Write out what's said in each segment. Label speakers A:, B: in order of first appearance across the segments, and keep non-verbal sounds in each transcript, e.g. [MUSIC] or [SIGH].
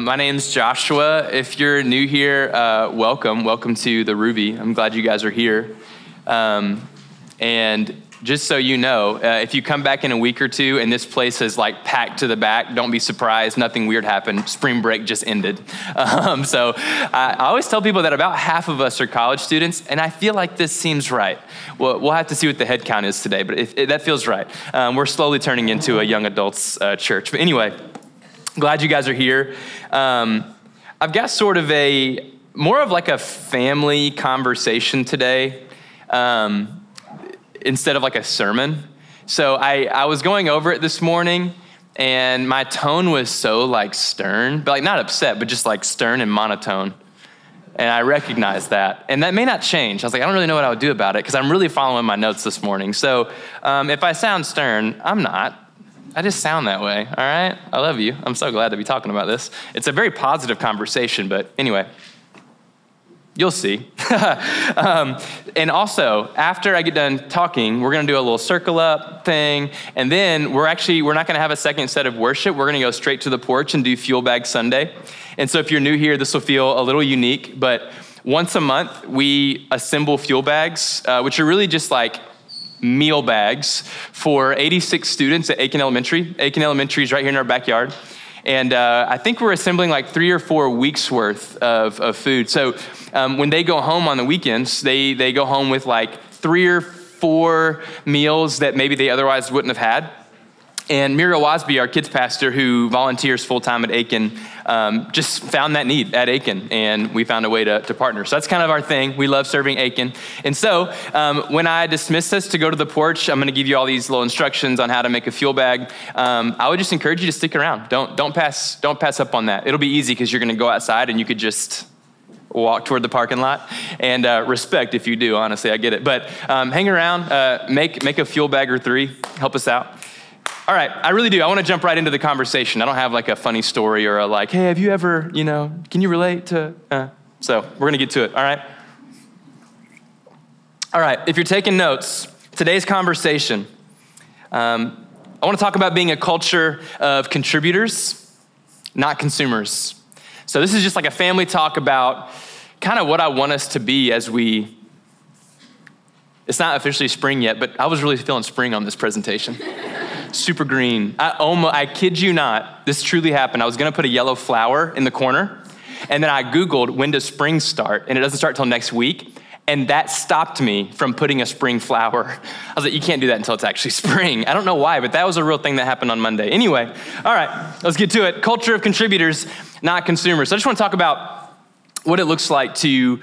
A: Um, my name's Joshua. If you're new here, uh, welcome. Welcome to the Ruby. I'm glad you guys are here. Um, and just so you know, uh, if you come back in a week or two and this place is like packed to the back, don't be surprised. Nothing weird happened. Spring break just ended. [LAUGHS] Um, so I, I always tell people that about half of us are college students, and I feel like this seems right. Well, we'll have to see what the head count is today, but if, if that feels right. Um, we're slowly turning into a young adults uh, church. But anyway, glad you guys are here. Um, I've got sort of a more of like a family conversation today. Um, instead of like a sermon. So I, I was going over it this morning and my tone was so like stern, but like not upset, but just like stern and monotone. And I recognized that. And that may not change. I was like, I don't really know what I would do about it because I'm really following my notes this morning. So um, if I sound stern, I'm not. I just sound that way, all right? I love you. I'm so glad to be talking about this. It's a very positive conversation, but anyway, You'll see. [LAUGHS] um, and also, after I get done talking, we're going to do a little circle up thing, and then we're actually we're not going to have a second set of worship. We're going to go straight to the porch and do Fuel Bag Sunday. And so, if you're new here, this will feel a little unique, but once a month we assemble fuel bags, uh, which are really just like meal bags for 86 students at Eakin Elementary. Eakin Elementary is right here in our backyard. And uh, I think we're assembling like three or four weeks worth of, of food. So um, when they go home on the weekends, they, they go home with like three or four meals that maybe they otherwise wouldn't have had. And Muriel Wasby, our kids pastor, who volunteers full time at Eakin, um, just found that need at Eakin, and we found a way to, to partner. So that's kind of our thing. We love serving Eakin. And so um, when I dismiss us to go to the porch, I'm going to give you all these little instructions on how to make a fuel bag. Um, I would just encourage you to stick around. Don't don't pass don't pass up on that. It'll be easy because you're going to go outside and you could just walk toward the parking lot and uh, respect if you do honestly i get it but um, hang around uh, make make a fuel bag or three help us out all right, I really do. I want to jump right into the conversation. I don't have like a funny story or a like, hey, have you ever, you know, can you relate to? Uh, so we're going to get to it, all right? All right, if you're taking notes, today's conversation, um, I want to talk about being a culture of contributors, not consumers. So this is just like a family talk about kind of what I want us to be as we. It's not officially spring yet, but I was really feeling spring on this presentation [LAUGHS] super green. I, oh almost, I kid you not, this truly happened. I was gonna put a yellow flower in the corner, and then I Googled when does spring start, and it doesn't start till next week. And that stopped me from putting a spring flower. [LAUGHS] I was like, you can't do that until it's actually [LAUGHS] spring. I don't know why, but that was a real thing that happened on Monday. Anyway, all right, let's get to it. Culture of contributors, not consumers. So I just want to talk about what it looks like to,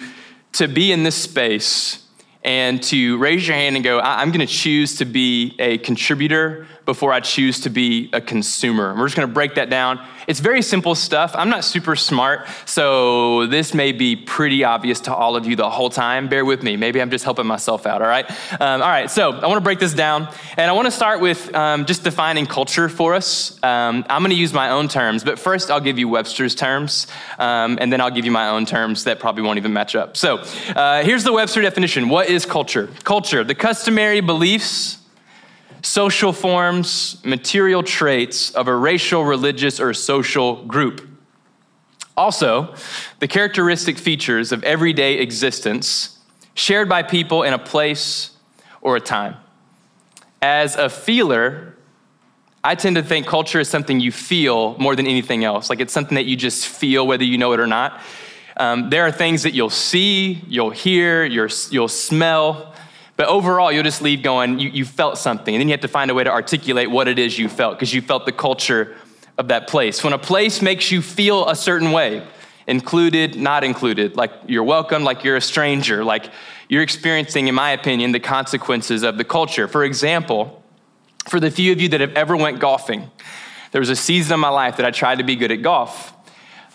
A: to be in this space and to raise your hand and go, I'm going to choose to be a contributor before I choose to be a consumer. We're just to break that down. It's very simple stuff. I'm not super smart, so this may be pretty obvious to all of you the whole time. Bear with me. Maybe I'm just helping myself out, all right? Um, all right, so I want to break this down, and I want to start with um, just defining culture for us. Um, I'm to use my own terms, but first I'll give you Webster's terms, um, and then I'll give you my own terms that probably won't even match up. So uh, here's the Webster definition What is culture? Culture, the customary beliefs, social forms, material traits of a racial, religious, or social group. Also, the characteristic features of everyday existence shared by people in a place or a time. As a feeler, I tend to think culture is something you feel more than anything else. Like it's something that you just feel whether you know it or not. Um, there are things that you'll see, you'll hear, you'll smell, but overall, you'll just leave going, you, you felt something. And then you have to find a way to articulate what it is you felt because you felt the culture of that place. When a place makes you feel a certain way, included, not included, like you're welcome, like you're a stranger, like you're experiencing, in my opinion, the consequences of the culture. For example, for the few of you that have ever went golfing, there was a season of my life that I tried to be good at golf.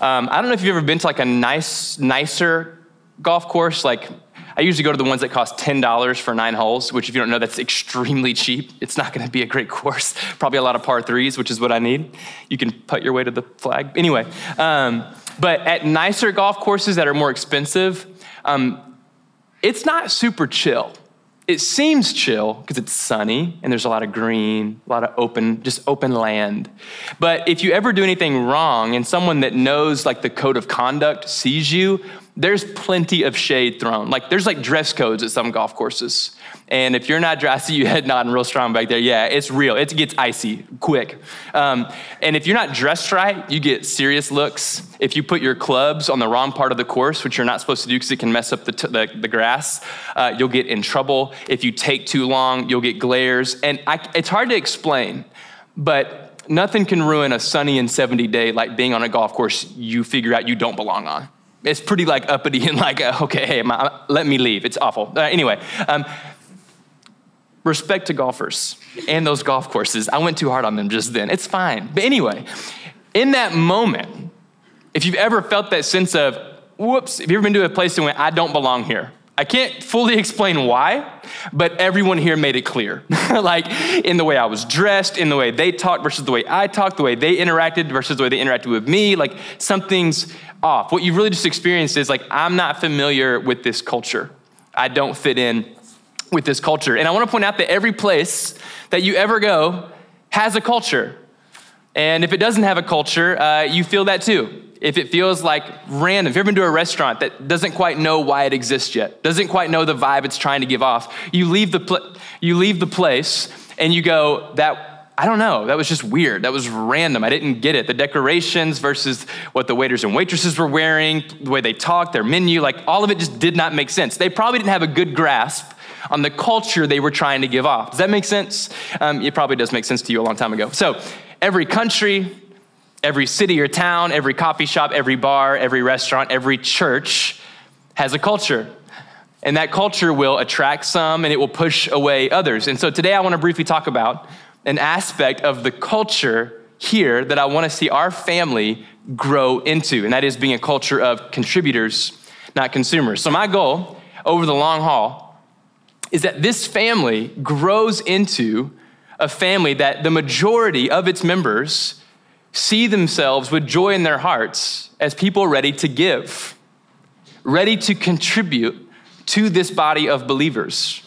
A: Um, I don't know if you've ever been to like a nice, nicer golf course, like I usually go to the ones that cost $10 for nine holes, which, if you don't know, that's extremely cheap. It's not going to be a great course. [LAUGHS] Probably a lot of par threes, which is what I need. You can put your way to the flag. Anyway, um, but at nicer golf courses that are more expensive, um, it's not super chill. it seems chill because it's sunny and there's a lot of green, a lot of open, just open land. But if you ever do anything wrong and someone that knows like the code of conduct sees you, there's plenty of shade thrown. Like there's like dress codes at some golf courses. And if you're not dressy, [LAUGHS] you head nodding real strong back there. Yeah, it's real. It gets icy quick. Um, and if you're not dressed right, you get serious looks. If you put your clubs on the wrong part of the course, which you're not supposed to do because it can mess up the, t- the, the, grass, uh, you'll get in trouble. If you take too long, you'll get glares. And I, it's hard to explain, but nothing can ruin a sunny and 70 day like being on a golf course you figure out you don't belong on. It's pretty like uppity and like, uh, okay, hey, let me leave. It's awful. Uh, anyway, um, respect to golfers and those golf courses. I went too hard on them just then. It's fine. But anyway, in that moment, if you've ever felt that sense of, whoops, if you've ever been to a place and went, I don't belong here. I can't fully explain why, but everyone here made it clear. [LAUGHS] like in the way I was dressed, in the way they talked versus the way I talked, the way they interacted versus the way they interacted with me, like something's off. What you really just experienced is like, I'm not familiar with this culture. I don't fit in with this culture. And I want to point out that every place that you ever go has a culture. And if it doesn't have a culture, uh, you feel that too. If it feels like random, if you've ever been to a restaurant that doesn't quite know why it exists yet, doesn't quite know the vibe it's trying to give off, you leave the, pl- you leave the place and you go, that I don't know. That was just weird. That was random. I didn't get it. The decorations versus what the waiters and waitresses were wearing, the way they talked, their menu, like all of it just did not make sense. They probably didn't have a good grasp on the culture they were trying to give off. Does that make sense? Um, it probably does make sense to you a long time ago. So, every country, every city or town, every coffee shop, every bar, every restaurant, every church has a culture. And that culture will attract some and it will push away others. And so today I want to briefly talk about an aspect of the culture here that I want to see our family grow into, and that is being a culture of contributors, not consumers. So, my goal over the long haul is that this family grows into a family that the majority of its members see themselves with joy in their hearts as people ready to give, ready to contribute to this body of believers,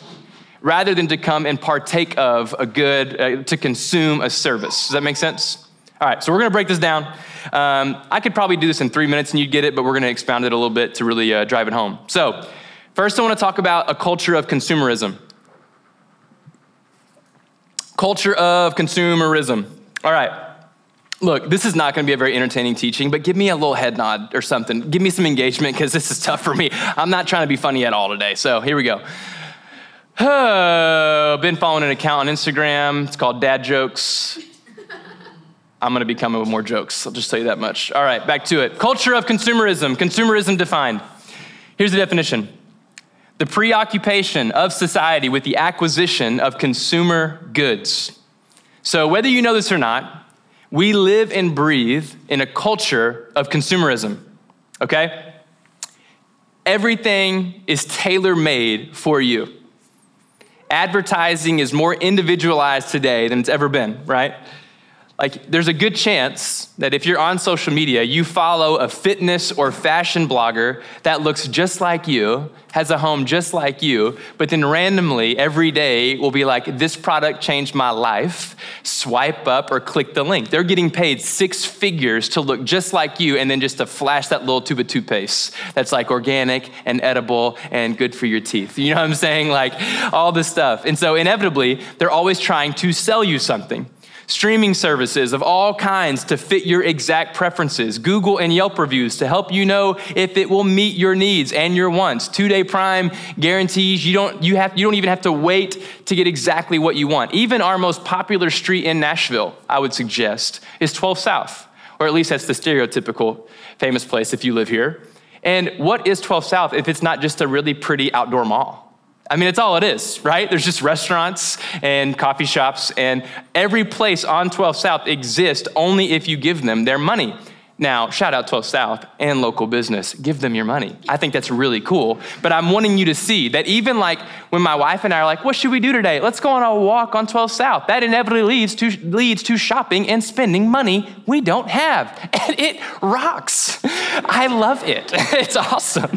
A: rather than to come and partake of a good, uh, to consume a service. Does that make sense? All right, so we're gonna break this down. Um, I could probably do this in three minutes and you'd get it, but we're gonna expound it a little bit to really uh, drive it home. So, First, I want to talk about a culture of consumerism. Culture of consumerism. All right. Look, this is not going to be a very entertaining teaching, but give me a little head nod or something. Give me some engagement because this is tough for me. I'm not trying to be funny at all today. So here we go. Oh, been following an account on Instagram. It's called Dad Jokes. I'm going to be coming with more jokes. I'll just tell you that much. All right, back to it. Culture of consumerism. Consumerism defined. Here's the definition the preoccupation of society with the acquisition of consumer goods. So, whether you know this or not, we live and breathe in a culture of consumerism, okay? Everything is tailor made for you. Advertising is more individualized today than it's ever been, right? Like, there's a good chance that if you're on social media, you follow a fitness or fashion blogger that looks just like you, has a home just like you, but then randomly every day will be like, this product changed my life. Swipe up or click the link. They're getting paid six figures to look just like you and then just to flash that little tube of toothpaste that's like organic and edible and good for your teeth. You know what I'm saying? Like all this stuff. And so inevitably, they're always trying to sell you something streaming services of all kinds to fit your exact preferences, Google and Yelp reviews to help you know if it will meet your needs and your wants. Two-day prime guarantees you don't you have you don't even have to wait to get exactly what you want. Even our most popular street in Nashville, I would suggest, is 12 South, or at least that's the stereotypical famous place if you live here. And what is 12 South if it's not just a really pretty outdoor mall? I mean, it's all it is, right? There's just restaurants and coffee shops, and every place on 12 South exists only if you give them their money. Now, shout out 12 South and local business. Give them your money. I think that's really cool. But I'm wanting you to see that even like when my wife and I are like, what should we do today? Let's go on a walk on 12 South. That inevitably leads to, leads to shopping and spending money we don't have. [LAUGHS] And it rocks. I love it. [LAUGHS] It's awesome.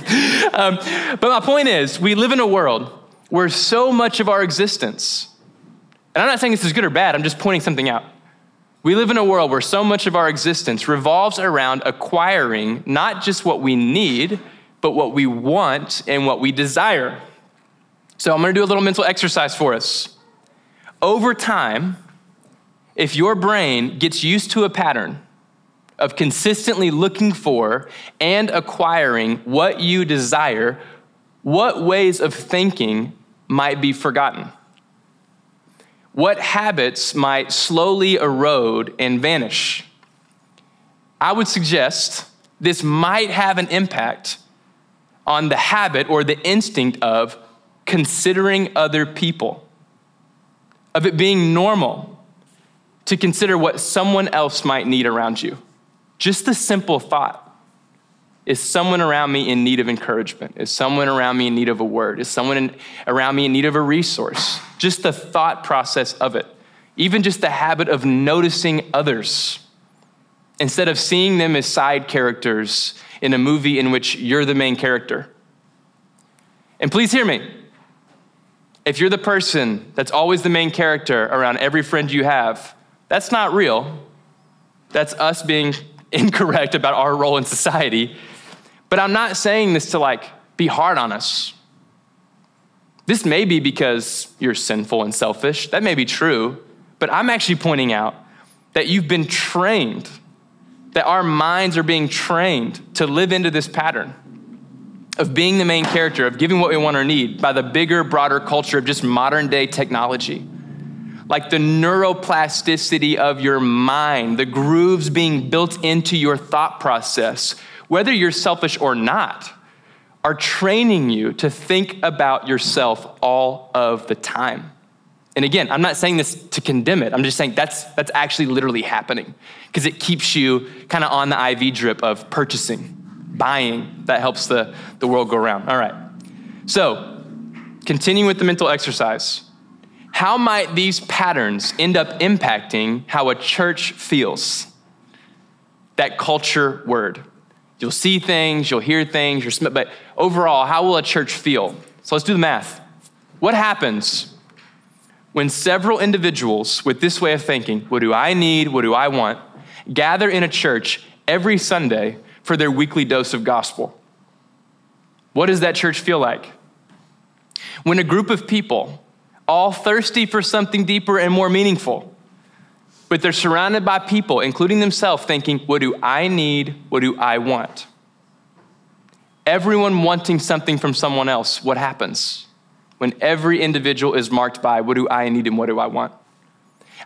A: Um, but my point is, we live in a world where so much of our existence, and I'm not saying this is good or bad, I'm just pointing something out. We live in a world where so much of our existence revolves around acquiring not just what we need, but what we want and what we desire. So I'm gonna do a little mental exercise for us. Over time, if your brain gets used to a pattern of consistently looking for and acquiring what you desire, what ways of thinking might be forgotten? What habits might slowly erode and vanish? I would suggest this might have an impact on the habit or the instinct of considering other people, of it being normal to consider what someone else might need around you. Just the simple thought is someone around me in need of encouragement? Is someone around me in need of a word? Is someone in, around me in need of a resource? Just the thought process of it. Even just the habit of noticing others instead of seeing them as side characters in a movie in which you're the main character. And please hear me. If you're the person that's always the main character around every friend you have, that's not real. That's us being [LAUGHS] incorrect about our role in society. But I'm not saying this to like be hard on us. This may be because you're sinful and selfish. That may be true. But I'm actually pointing out that you've been trained, that our minds are being trained to live into this pattern of being the main character, of giving what we want or need by the bigger, broader culture of just modern day technology. Like the neuroplasticity of your mind, the grooves being built into your thought process whether you're selfish or not, are training you to think about yourself all of the time. And again, I'm not saying this to condemn it. I'm just saying that's, that's actually literally happening because it keeps you kind of on the IV drip of purchasing, buying. That helps the, the world go around. All right. So, continuing with the mental exercise, how might these patterns end up impacting how a church feels? That culture word. You'll see things, you'll hear things, you're, but overall, how will a church feel? So let's do the math. What happens when several individuals with this way of thinking, what do I need, what do I want, gather in a church every Sunday for their weekly dose of gospel? What does that church feel like? When a group of people, all thirsty for something deeper and more meaningful, but they're surrounded by people, including themselves, thinking, What do I need? What do I want? Everyone wanting something from someone else, what happens? When every individual is marked by, What do I need and what do I want?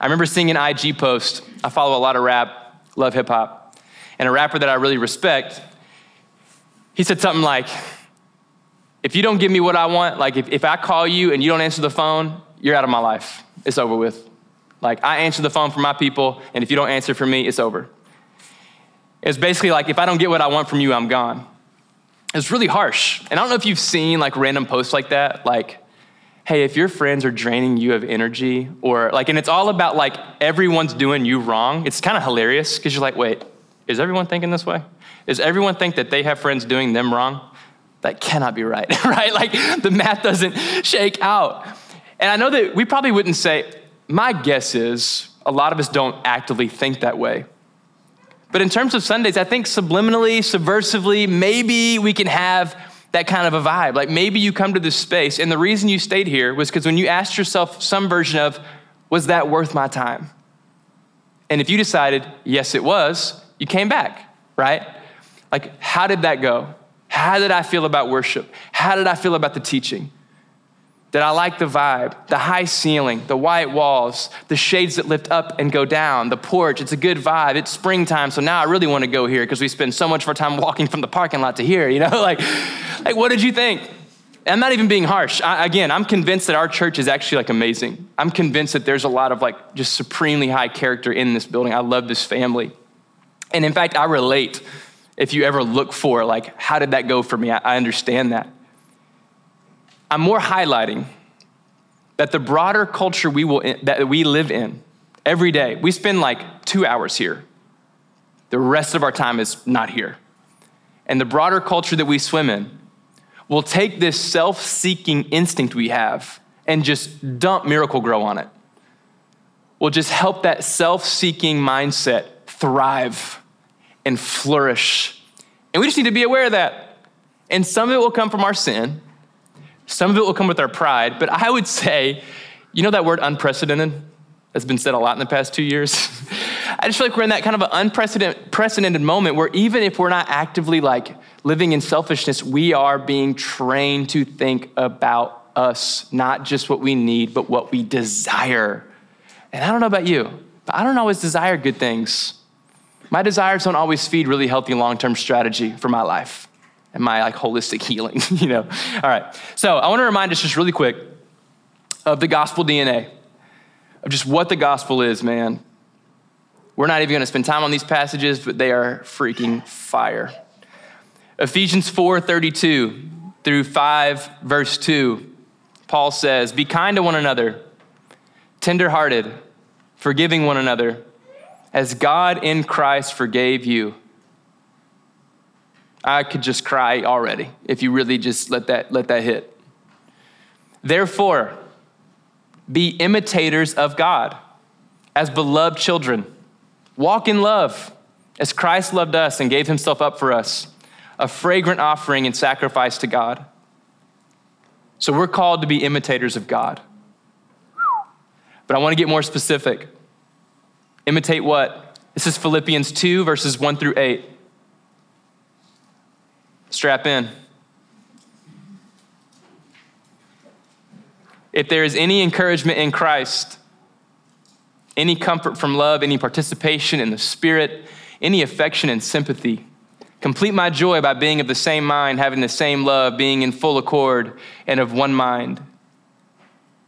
A: I remember seeing an IG post. I follow a lot of rap, love hip hop, and a rapper that I really respect. He said something like, If you don't give me what I want, like if, if I call you and you don't answer the phone, you're out of my life. It's over with. Like, I answer the phone for my people, and if you don't answer for me, it's over. It's basically like, if I don't get what I want from you, I'm gone. It's really harsh. And I don't know if you've seen like random posts like that, like, hey, if your friends are draining you of energy, or like, and it's all about like everyone's doing you wrong, it's kind of hilarious because you're like, wait, is everyone thinking this way? Does everyone think that they have friends doing them wrong? That cannot be right, [LAUGHS] right? Like the math doesn't shake out. And I know that we probably wouldn't say, my guess is a lot of us don't actively think that way. But in terms of Sundays, I think subliminally, subversively, maybe we can have that kind of a vibe. Like maybe you come to this space, and the reason you stayed here was because when you asked yourself some version of, was that worth my time? And if you decided, yes, it was, you came back, right? Like, how did that go? How did I feel about worship? How did I feel about the teaching? That I like the vibe, the high ceiling, the white walls, the shades that lift up and go down, the porch. It's a good vibe. It's springtime, so now I really want to go here because we spend so much of our time [LAUGHS] walking from the parking lot to here, you know? [LAUGHS] like, like what did you think? I'm not even being harsh. I, again, I'm convinced that our church is actually like amazing. I'm convinced that there's a lot of like just supremely high character in this building. I love this family. And in fact, I relate. If you ever look for like, how did that go for me? I, I understand that. I'm more highlighting that the broader culture we will that we live in every day, we spend like two hours here. The rest of our time is not here. And the broader culture that we swim in will take this self seeking instinct we have and just dump Miracle-Gro on it. Will just help that self seeking mindset thrive and flourish. And we just need to be aware of that. And some of it will come from our sin, some of it will come with our pride, but I would say, you know that word unprecedented that's been said a lot in the past two years? [LAUGHS] I just feel like we're in that kind of an unprecedented moment where even if we're not actively like living in selfishness, we are being trained to think about us, not just what we need, but what we desire. And I don't know about you, but I don't always desire good things. My desires don't always feed really healthy long-term strategy for my life and my like holistic [LAUGHS] healing, you know. All right. So, I want to remind us just really quick of the gospel DNA. Of just what the gospel is, man. We're not even going to spend time on these passages, but they are freaking fire. Ephesians 4:32 through 5 verse 2. Paul says, "Be kind to one another, tenderhearted, forgiving one another, as God in Christ forgave you." I could just cry already if you really just let that let that hit. Therefore, be imitators of God as beloved children Walk in love as Christ loved us and gave himself up for us, a fragrant offering and sacrifice to God. So we're called to be imitators of God. But I want to get more specific. Imitate what? This is Philippians 2, verses 1 through 8. Strap in. If there is any encouragement in Christ, any comfort from love, any participation in the Spirit, any affection and sympathy. Complete my joy by being of the same mind, having the same love, being in full accord and of one mind.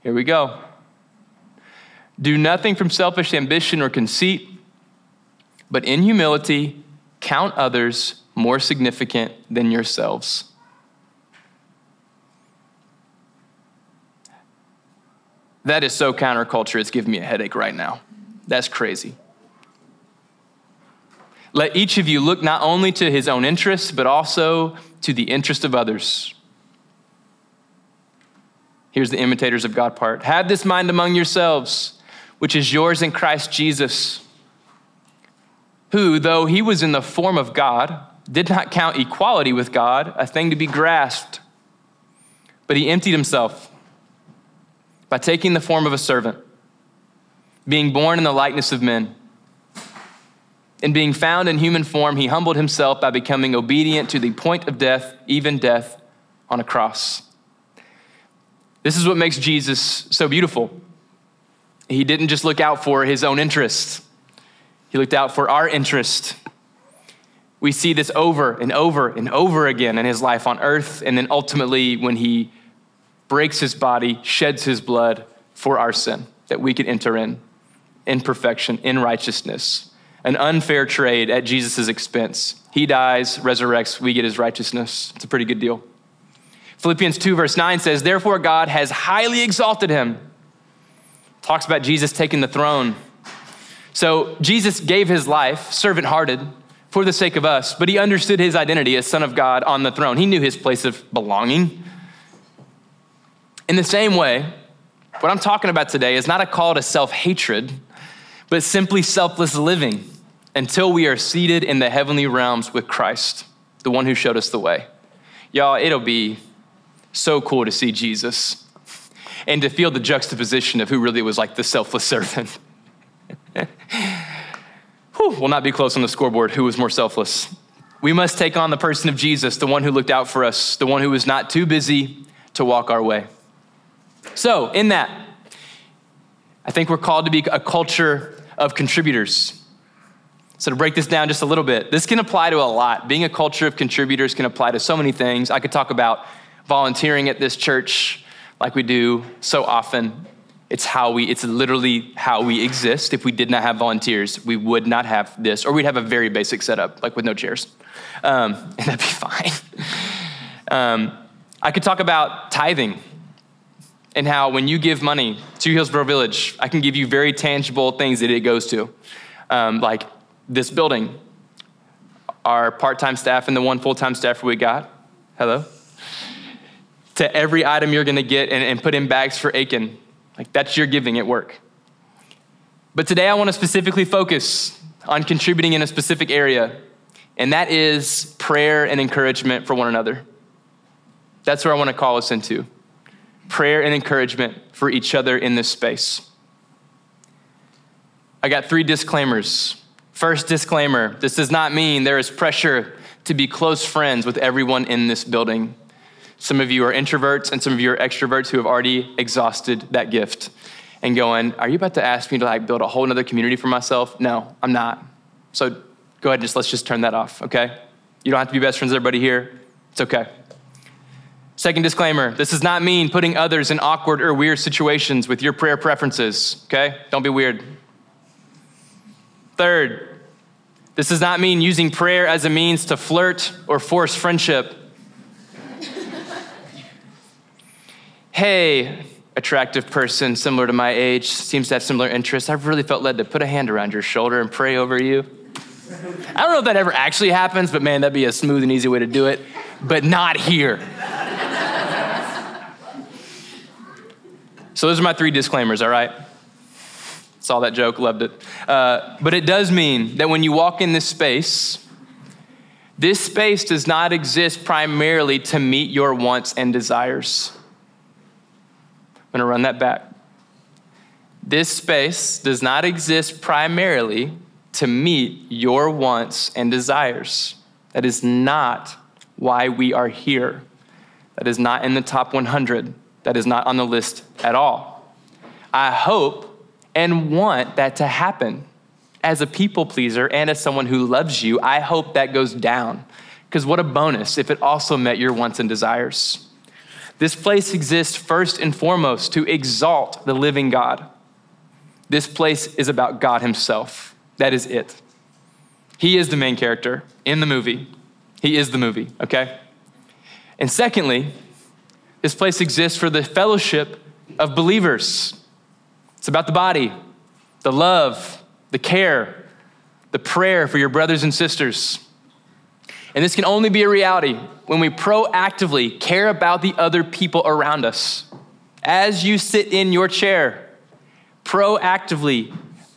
A: Here we go. Do nothing from selfish ambition or conceit, but in humility count others more significant than yourselves. That is so counterculture, it's giving me a headache right now. That's crazy. Let each of you look not only to his own interests, but also to the interest of others. Here's the imitators of God part. Have this mind among yourselves, which is yours in Christ Jesus, who, though he was in the form of God, did not count equality with God a thing to be grasped, but he emptied himself by taking the form of a servant, being born in the likeness of men. And being found in human form, he humbled himself by becoming obedient to the point of death, even death on a cross. This is what makes Jesus so beautiful. He didn't just look out for his own interests, he looked out for our interest. We see this over and over and over again in his life on earth, and then ultimately when he breaks his body, sheds his blood for our sin, that we could enter in, in perfection, in righteousness. An unfair trade at Jesus' expense. He dies, resurrects, we get his righteousness. It's a pretty good deal. Philippians 2, verse 9 says, Therefore, God has highly exalted him. Talks about Jesus taking the throne. So, Jesus gave his life, servant hearted, for the sake of us, but he understood his identity as Son of God on the throne. He knew his place of belonging. In the same way, what I'm talking about today is not a call to self hatred, but simply selfless living until we are seated in the heavenly realms with Christ, the one who showed us the way. Y'all, it'll be so cool to see Jesus and to feel the juxtaposition of who really was like the selfless [LAUGHS] servant. Whew, we'll not be close on the scoreboard. Who was more selfless? We must take on the person of Jesus, the one who looked out for us, the one who was not too busy to walk our way. So, in that, I think we're called to be a culture of contributors. So, to break this down just a little bit, this can apply to a lot. Being a culture of contributors can apply to so many things. I could talk about volunteering at this church like we do so often. It's how we, it's literally how we exist. If we did not have volunteers, we would not have this, or we'd have a very basic setup, like with no chairs. Um, [LAUGHS] and that'd be fine. Um, I could talk about tithing and how when you give money to Hillsboro Village, I can give you very tangible things that it goes to, um, like this building, our part-time staff and the one full-time staff we got. Hello. to every item you're gonna get and, and put in bags for Eakin. Like that's your giving at work. But today I wanna specifically focus on contributing in a specific area, and that is prayer and encouragement for one another. That's where I wanna call us into prayer and encouragement for each other in this space. I got three disclaimers. First disclaimer this does not mean there is pressure to be close friends with everyone in this building. Some of you are introverts and some of you are extroverts who have already exhausted that gift and going, Are you about to ask me to like build a whole other community for myself? No, I'm not. So go ahead and just let's just turn that off, okay? You don't have to be best friends with everybody here. It's okay. Second disclaimer this does not mean putting others in awkward or weird situations with your prayer preferences, okay? Don't be weird. Third, this does not mean using prayer as a means to flirt or force friendship. Hey, attractive person similar to my age, seems to have similar interests. I've really felt led to put a hand around your shoulder and pray over you. I don't know if that ever actually happens, but man, that'd be a smooth and easy way to do it, but not here. so, those are my three disclaimers, all right? Saw that joke, loved it. Uh, but it does mean that when you walk in this space, this space does not exist primarily to meet your wants and desires. I'm gonna run that back. This space does not exist primarily to meet your wants and desires. That is not why we are here. That is not in the top 100. That is not on the list at all. I hope and want that to happen. As a people pleaser and as someone who loves you, I hope that goes down. Because what a bonus if it also met your wants and desires. This place exists first and foremost to exalt the living God. This place is about God Himself. That is it. He is the main character in the movie. He is the movie, okay? And secondly, this place exists for the fellowship of believers. It's about the body, the love, the care, the prayer for your brothers and sisters. And this can only be a reality when we proactively care about the other people around us. As you sit in your chair, proactively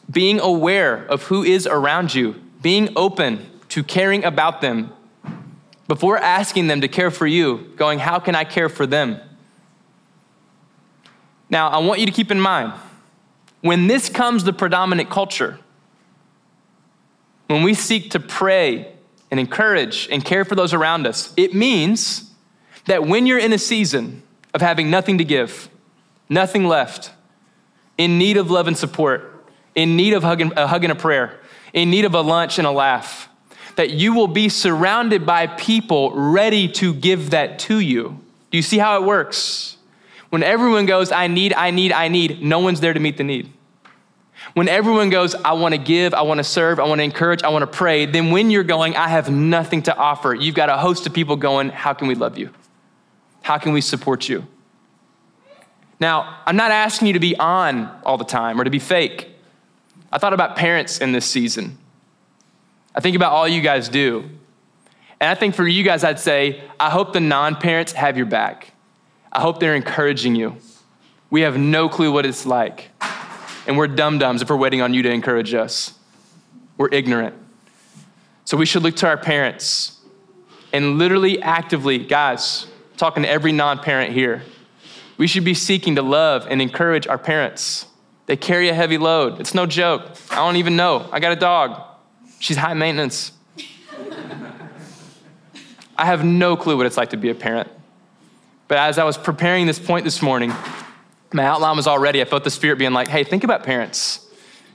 A: being aware of who is around you, being open to caring about them before asking them to care for you, going, How can I care for them? Now, I want you to keep in mind when this comes the predominant culture, when we seek to pray and encourage and care for those around us, it means that when you're in a season of having nothing to give, nothing left, in need of love and support, in need of hugging, a hug and a prayer, in need of a lunch and a laugh, that you will be surrounded by people ready to give that to you. Do you see how it works? When everyone goes, I need, I need, I need, no one's there to meet the need. When everyone goes, I want to give, I want to serve, I want to encourage, I want to pray, then when you're going, I have nothing to offer, you've got a host of people going, How can we love you? How can we support you? Now, I'm not asking you to be on all the time or to be fake. I thought about parents in this season. I think about all you guys do. And I think for you guys, I'd say, I hope the non parents have your back. I hope they're encouraging you. We have no clue what it's like. And we're dum dums if we're waiting on you to encourage us. We're ignorant. So we should look to our parents and literally, actively, guys, talking to every non parent here, we should be seeking to love and encourage our parents. They carry a heavy load. It's no joke. I don't even know. I got a dog, she's high maintenance. I have no clue what it's like to be a parent. But as I was preparing this point this morning, my outline was already, I felt the Spirit being like, hey, think about parents.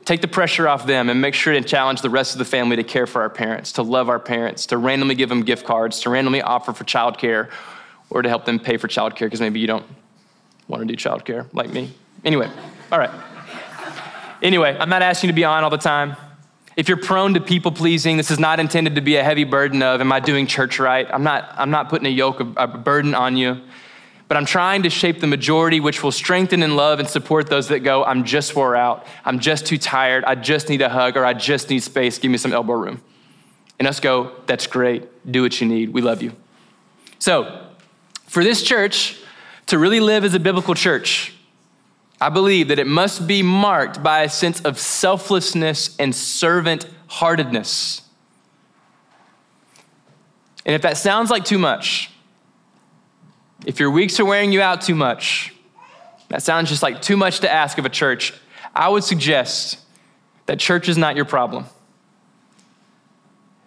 A: Take the pressure off them and make sure to challenge the rest of the family to care for our parents, to love our parents, to randomly give them gift cards, to randomly offer for childcare, or to help them pay for childcare because maybe you don't want to do childcare like me. Anyway, all right. Anyway, I'm not asking you to be on all the time. If you're prone to people pleasing, this is not intended to be a heavy burden of, am I doing church right? I'm not, I'm not putting a yoke of a burden on you but I'm trying to shape the majority, which will strengthen and love and support those that go, I'm just wore out, I'm just too tired, I just need a hug, or I just need space, give me some elbow room. And us go, that's great, do what you need, we love you. So, for this church, To really live as a biblical church, I believe that it must be marked by a sense of selflessness and servant heartedness. And if that sounds like too much, if your weeks are wearing you out too much, that sounds just like too much to ask of a church, I would suggest that church is not your problem.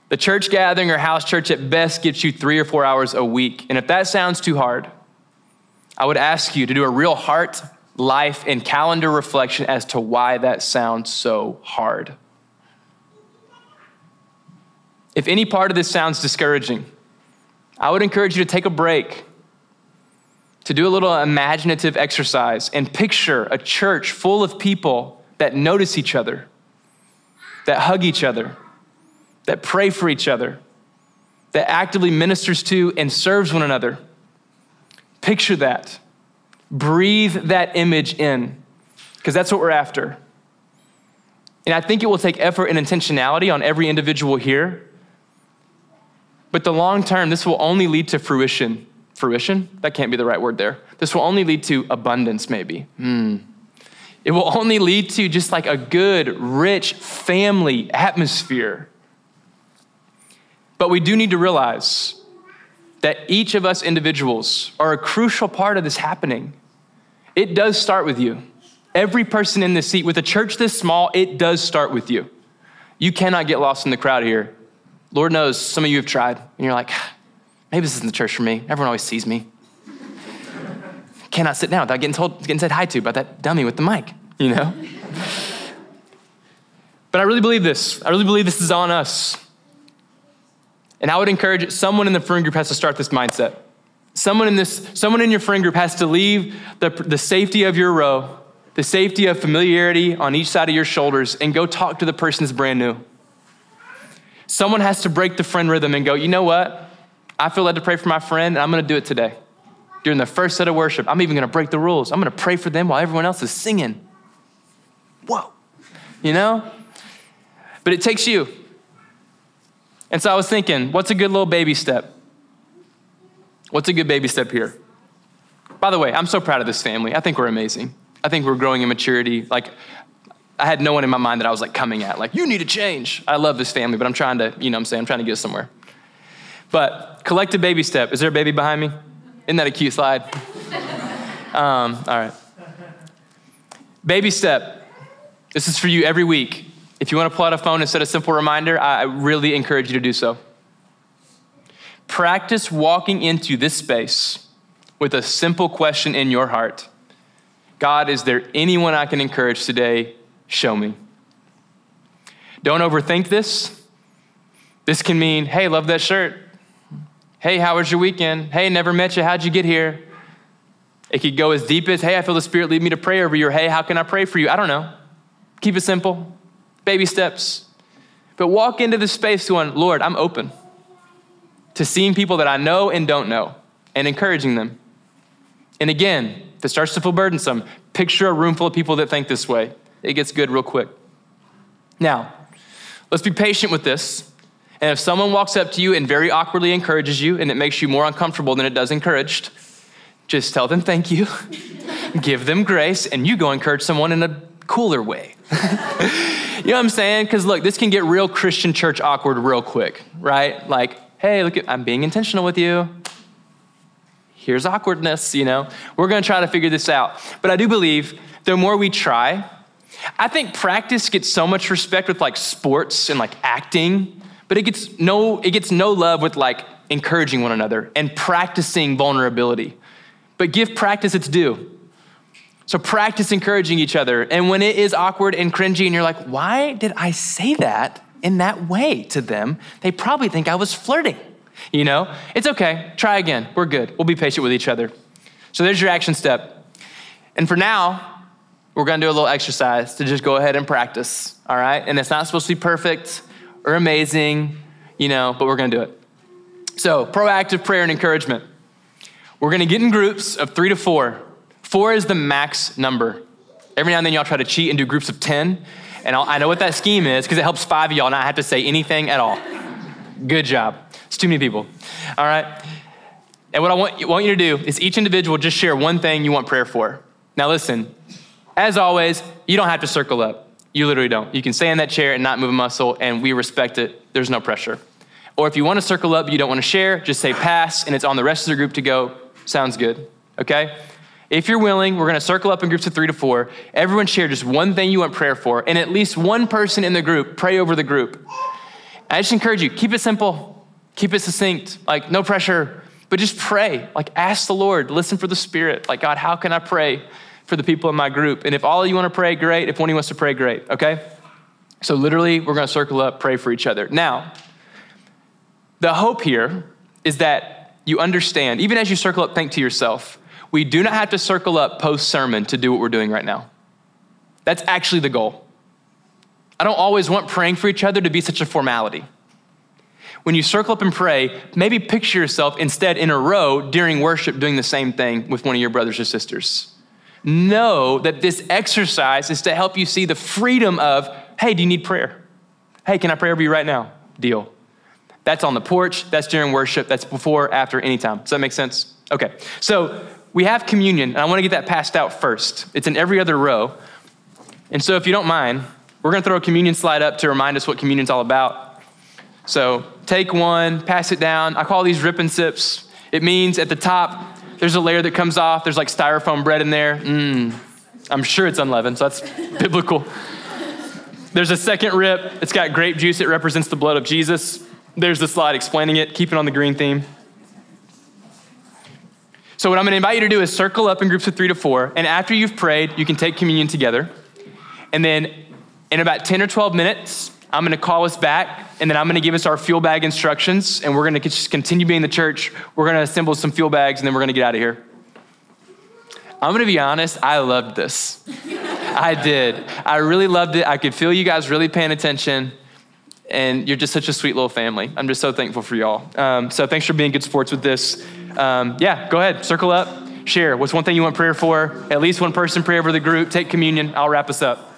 A: The church gathering or house church at best gets you three or four hours a week. And if that sounds too hard, I would ask you to do a real heart, life, and calendar reflection as to why that sounds so hard. If any part of this sounds discouraging, I would encourage you to take a break, to do a little imaginative exercise, and picture a church full of people that notice each other, that hug each other, that pray for each other, that actively ministers to and serves one another. Picture that. Breathe that image in, because that's what we're after. And I think it will take effort and intentionality on every individual here. But the long term, this will only lead to fruition. Fruition? That can't be the right word there. This will only lead to abundance, maybe. Hmm. It will only lead to just like a good, rich family atmosphere. But we do need to realize that each of us individuals are a crucial part of this happening. It does start with you. Every person in this seat, with a church this small, it does start with you. You cannot get lost in the crowd here. Lord knows some of you have tried, and you're like, maybe this isn't the church for me. Everyone always sees me. Cannot sit down without getting told, getting said hi to by that dummy with the mic, you know? but I really believe this. I really believe this is on us. And I would encourage someone in the friend group has to start this mindset. Someone in this, someone in your friend group has to leave the, the safety of your row, the safety of familiarity on each side of your shoulders, and go talk to the person that's brand new. Someone has to break the friend rhythm and go, you know what? I feel led to pray for my friend, and I'm going to do it today. During the first set of worship, I'm even going to break the rules. I'm going to pray for them while everyone else is singing. Whoa. You know? But it takes you. And so I was thinking, what's a good little baby step? What's a good baby step here? By the way, I'm so proud of this family. I think we're amazing. I think we're growing in maturity. Like, I had no one in my mind that I was like coming at, like, you need to change. I love this family, but I'm trying to, you know I'm saying, I'm trying to get somewhere. But collective baby step. Is there a baby behind me? Isn't that a cute slide? um, all right. Baby step. This is for you every week. If you want to pull out a phone and set a simple reminder, I really encourage you to do so. Practice walking into this space with a simple question in your heart God, is there anyone I can encourage today show me. Don't overthink this. This can mean, hey, love that shirt. Hey, how was your weekend? Hey, never met you. How'd you get here? It could go as deep as, hey, I feel the Spirit lead me to pray over you, or hey, how can I pray for you? I don't know. Keep it simple, baby steps. But walk into the space going, Lord, I'm open to seeing people that I know and don't know and encouraging them. And again, if it starts to feel burdensome, picture a room full of people that think this way it gets good real quick. Now, let's be patient with this. And if someone walks up to you and very awkwardly encourages you and it makes you more uncomfortable than it does encouraged, just tell them thank you, [LAUGHS] give them grace, and you go encourage someone in a cooler way. [LAUGHS] you know what I'm saying? Because look, this can get real Christian church awkward real quick, right? Like, hey, look, at, I'm being intentional with you. Here's awkwardness, you know? We're gonna try to figure this out. But I do believe the more we try, I think practice gets so much respect with like sports and like acting, but it gets no it gets no love with like encouraging one another and practicing vulnerability. But give practice its due. So practice encouraging each other. And when it is awkward and cringy and you're like, "Why did I say that in that way to them?" They probably think I was flirting. You know? It's okay. Try again. We're good. We'll be patient with each other. So there's your action step. And for now, we're gonna do a little exercise to just go ahead and practice, all right? And it's not supposed to be perfect or amazing, you know, but we're gonna do it. So, proactive prayer and encouragement. We're gonna get in groups of three to four. Four is the max number. Every now and then, y'all try to cheat and do groups of 10. And I'll, i know what that scheme is because it helps five of y'all not have to say anything at all. Good job. It's too many people. All right. And what I want, want you to do is each individual just share one thing you want prayer for. Now, listen, as always, you don't have to circle up. You literally don't. You can stay in that chair and not move a muscle, and we respect it. There's no pressure. Or if you want to circle up, you don't want to share, just say pass, and it's on the rest of the group to go. Sounds good. Okay? If you're willing, we're going to circle up in groups of three to four. Everyone share just one thing you want prayer for, and at least one person in the group pray over the group. I just encourage you, keep it simple, keep it succinct, like no pressure, but just pray. Like ask the Lord, listen for the Spirit. Like, God, how can I pray for the people in my group? And if all of you want to pray, great. If one of you wants to pray, great, okay? So literally, we're going to circle up, pray for each other. Now, the hope here is that you understand, even as you circle up, think to yourself, we do not have to circle up post sermon to do what we're doing right now. That's actually the goal. I don't always want praying for each other to be such a formality. When you circle up and pray, maybe picture yourself instead in a row during worship doing the same thing with one of your brothers or sisters. Know that this exercise is to help you see the freedom of, hey, do you need prayer? Hey, can I pray over you right now? Deal. That's on the porch, that's during worship, that's before, after, anytime. Does that make sense? Okay. So we have communion, and I want to get that passed out first. It's in every other row. And so, if you don't mind, we're going to throw a communion slide up to remind us what communion's all about. So, take one, pass it down. I call these rip and sips. It means at the top, there's a layer that comes off. There's like styrofoam bread in there. Mmm. I'm sure it's unleavened, so that's [LAUGHS] biblical. There's a second rip. It's got grape juice. It represents the blood of Jesus. There's the slide explaining it. Keep it on the green theme. So, what I'm going to invite you to do is circle up in groups of three to four. And after you've prayed, you can take communion together. And then in about 10 or 12 minutes, I'm going to call us back. And then I'm going to give us our fuel bag instructions. And we're going to just continue being the church. We're going to assemble some fuel bags. And then we're going to get out of here. I'm going to be honest, I loved this. I did. I really loved it. I could feel you guys really paying attention and you're just such a sweet little family. I'm just so thankful for y'all. Um, so thanks for being good sports with this um, yeah, go ahead, circle up, share. What's one thing you want prayer for? At least one person pray over the group, take communion. I'll wrap us up.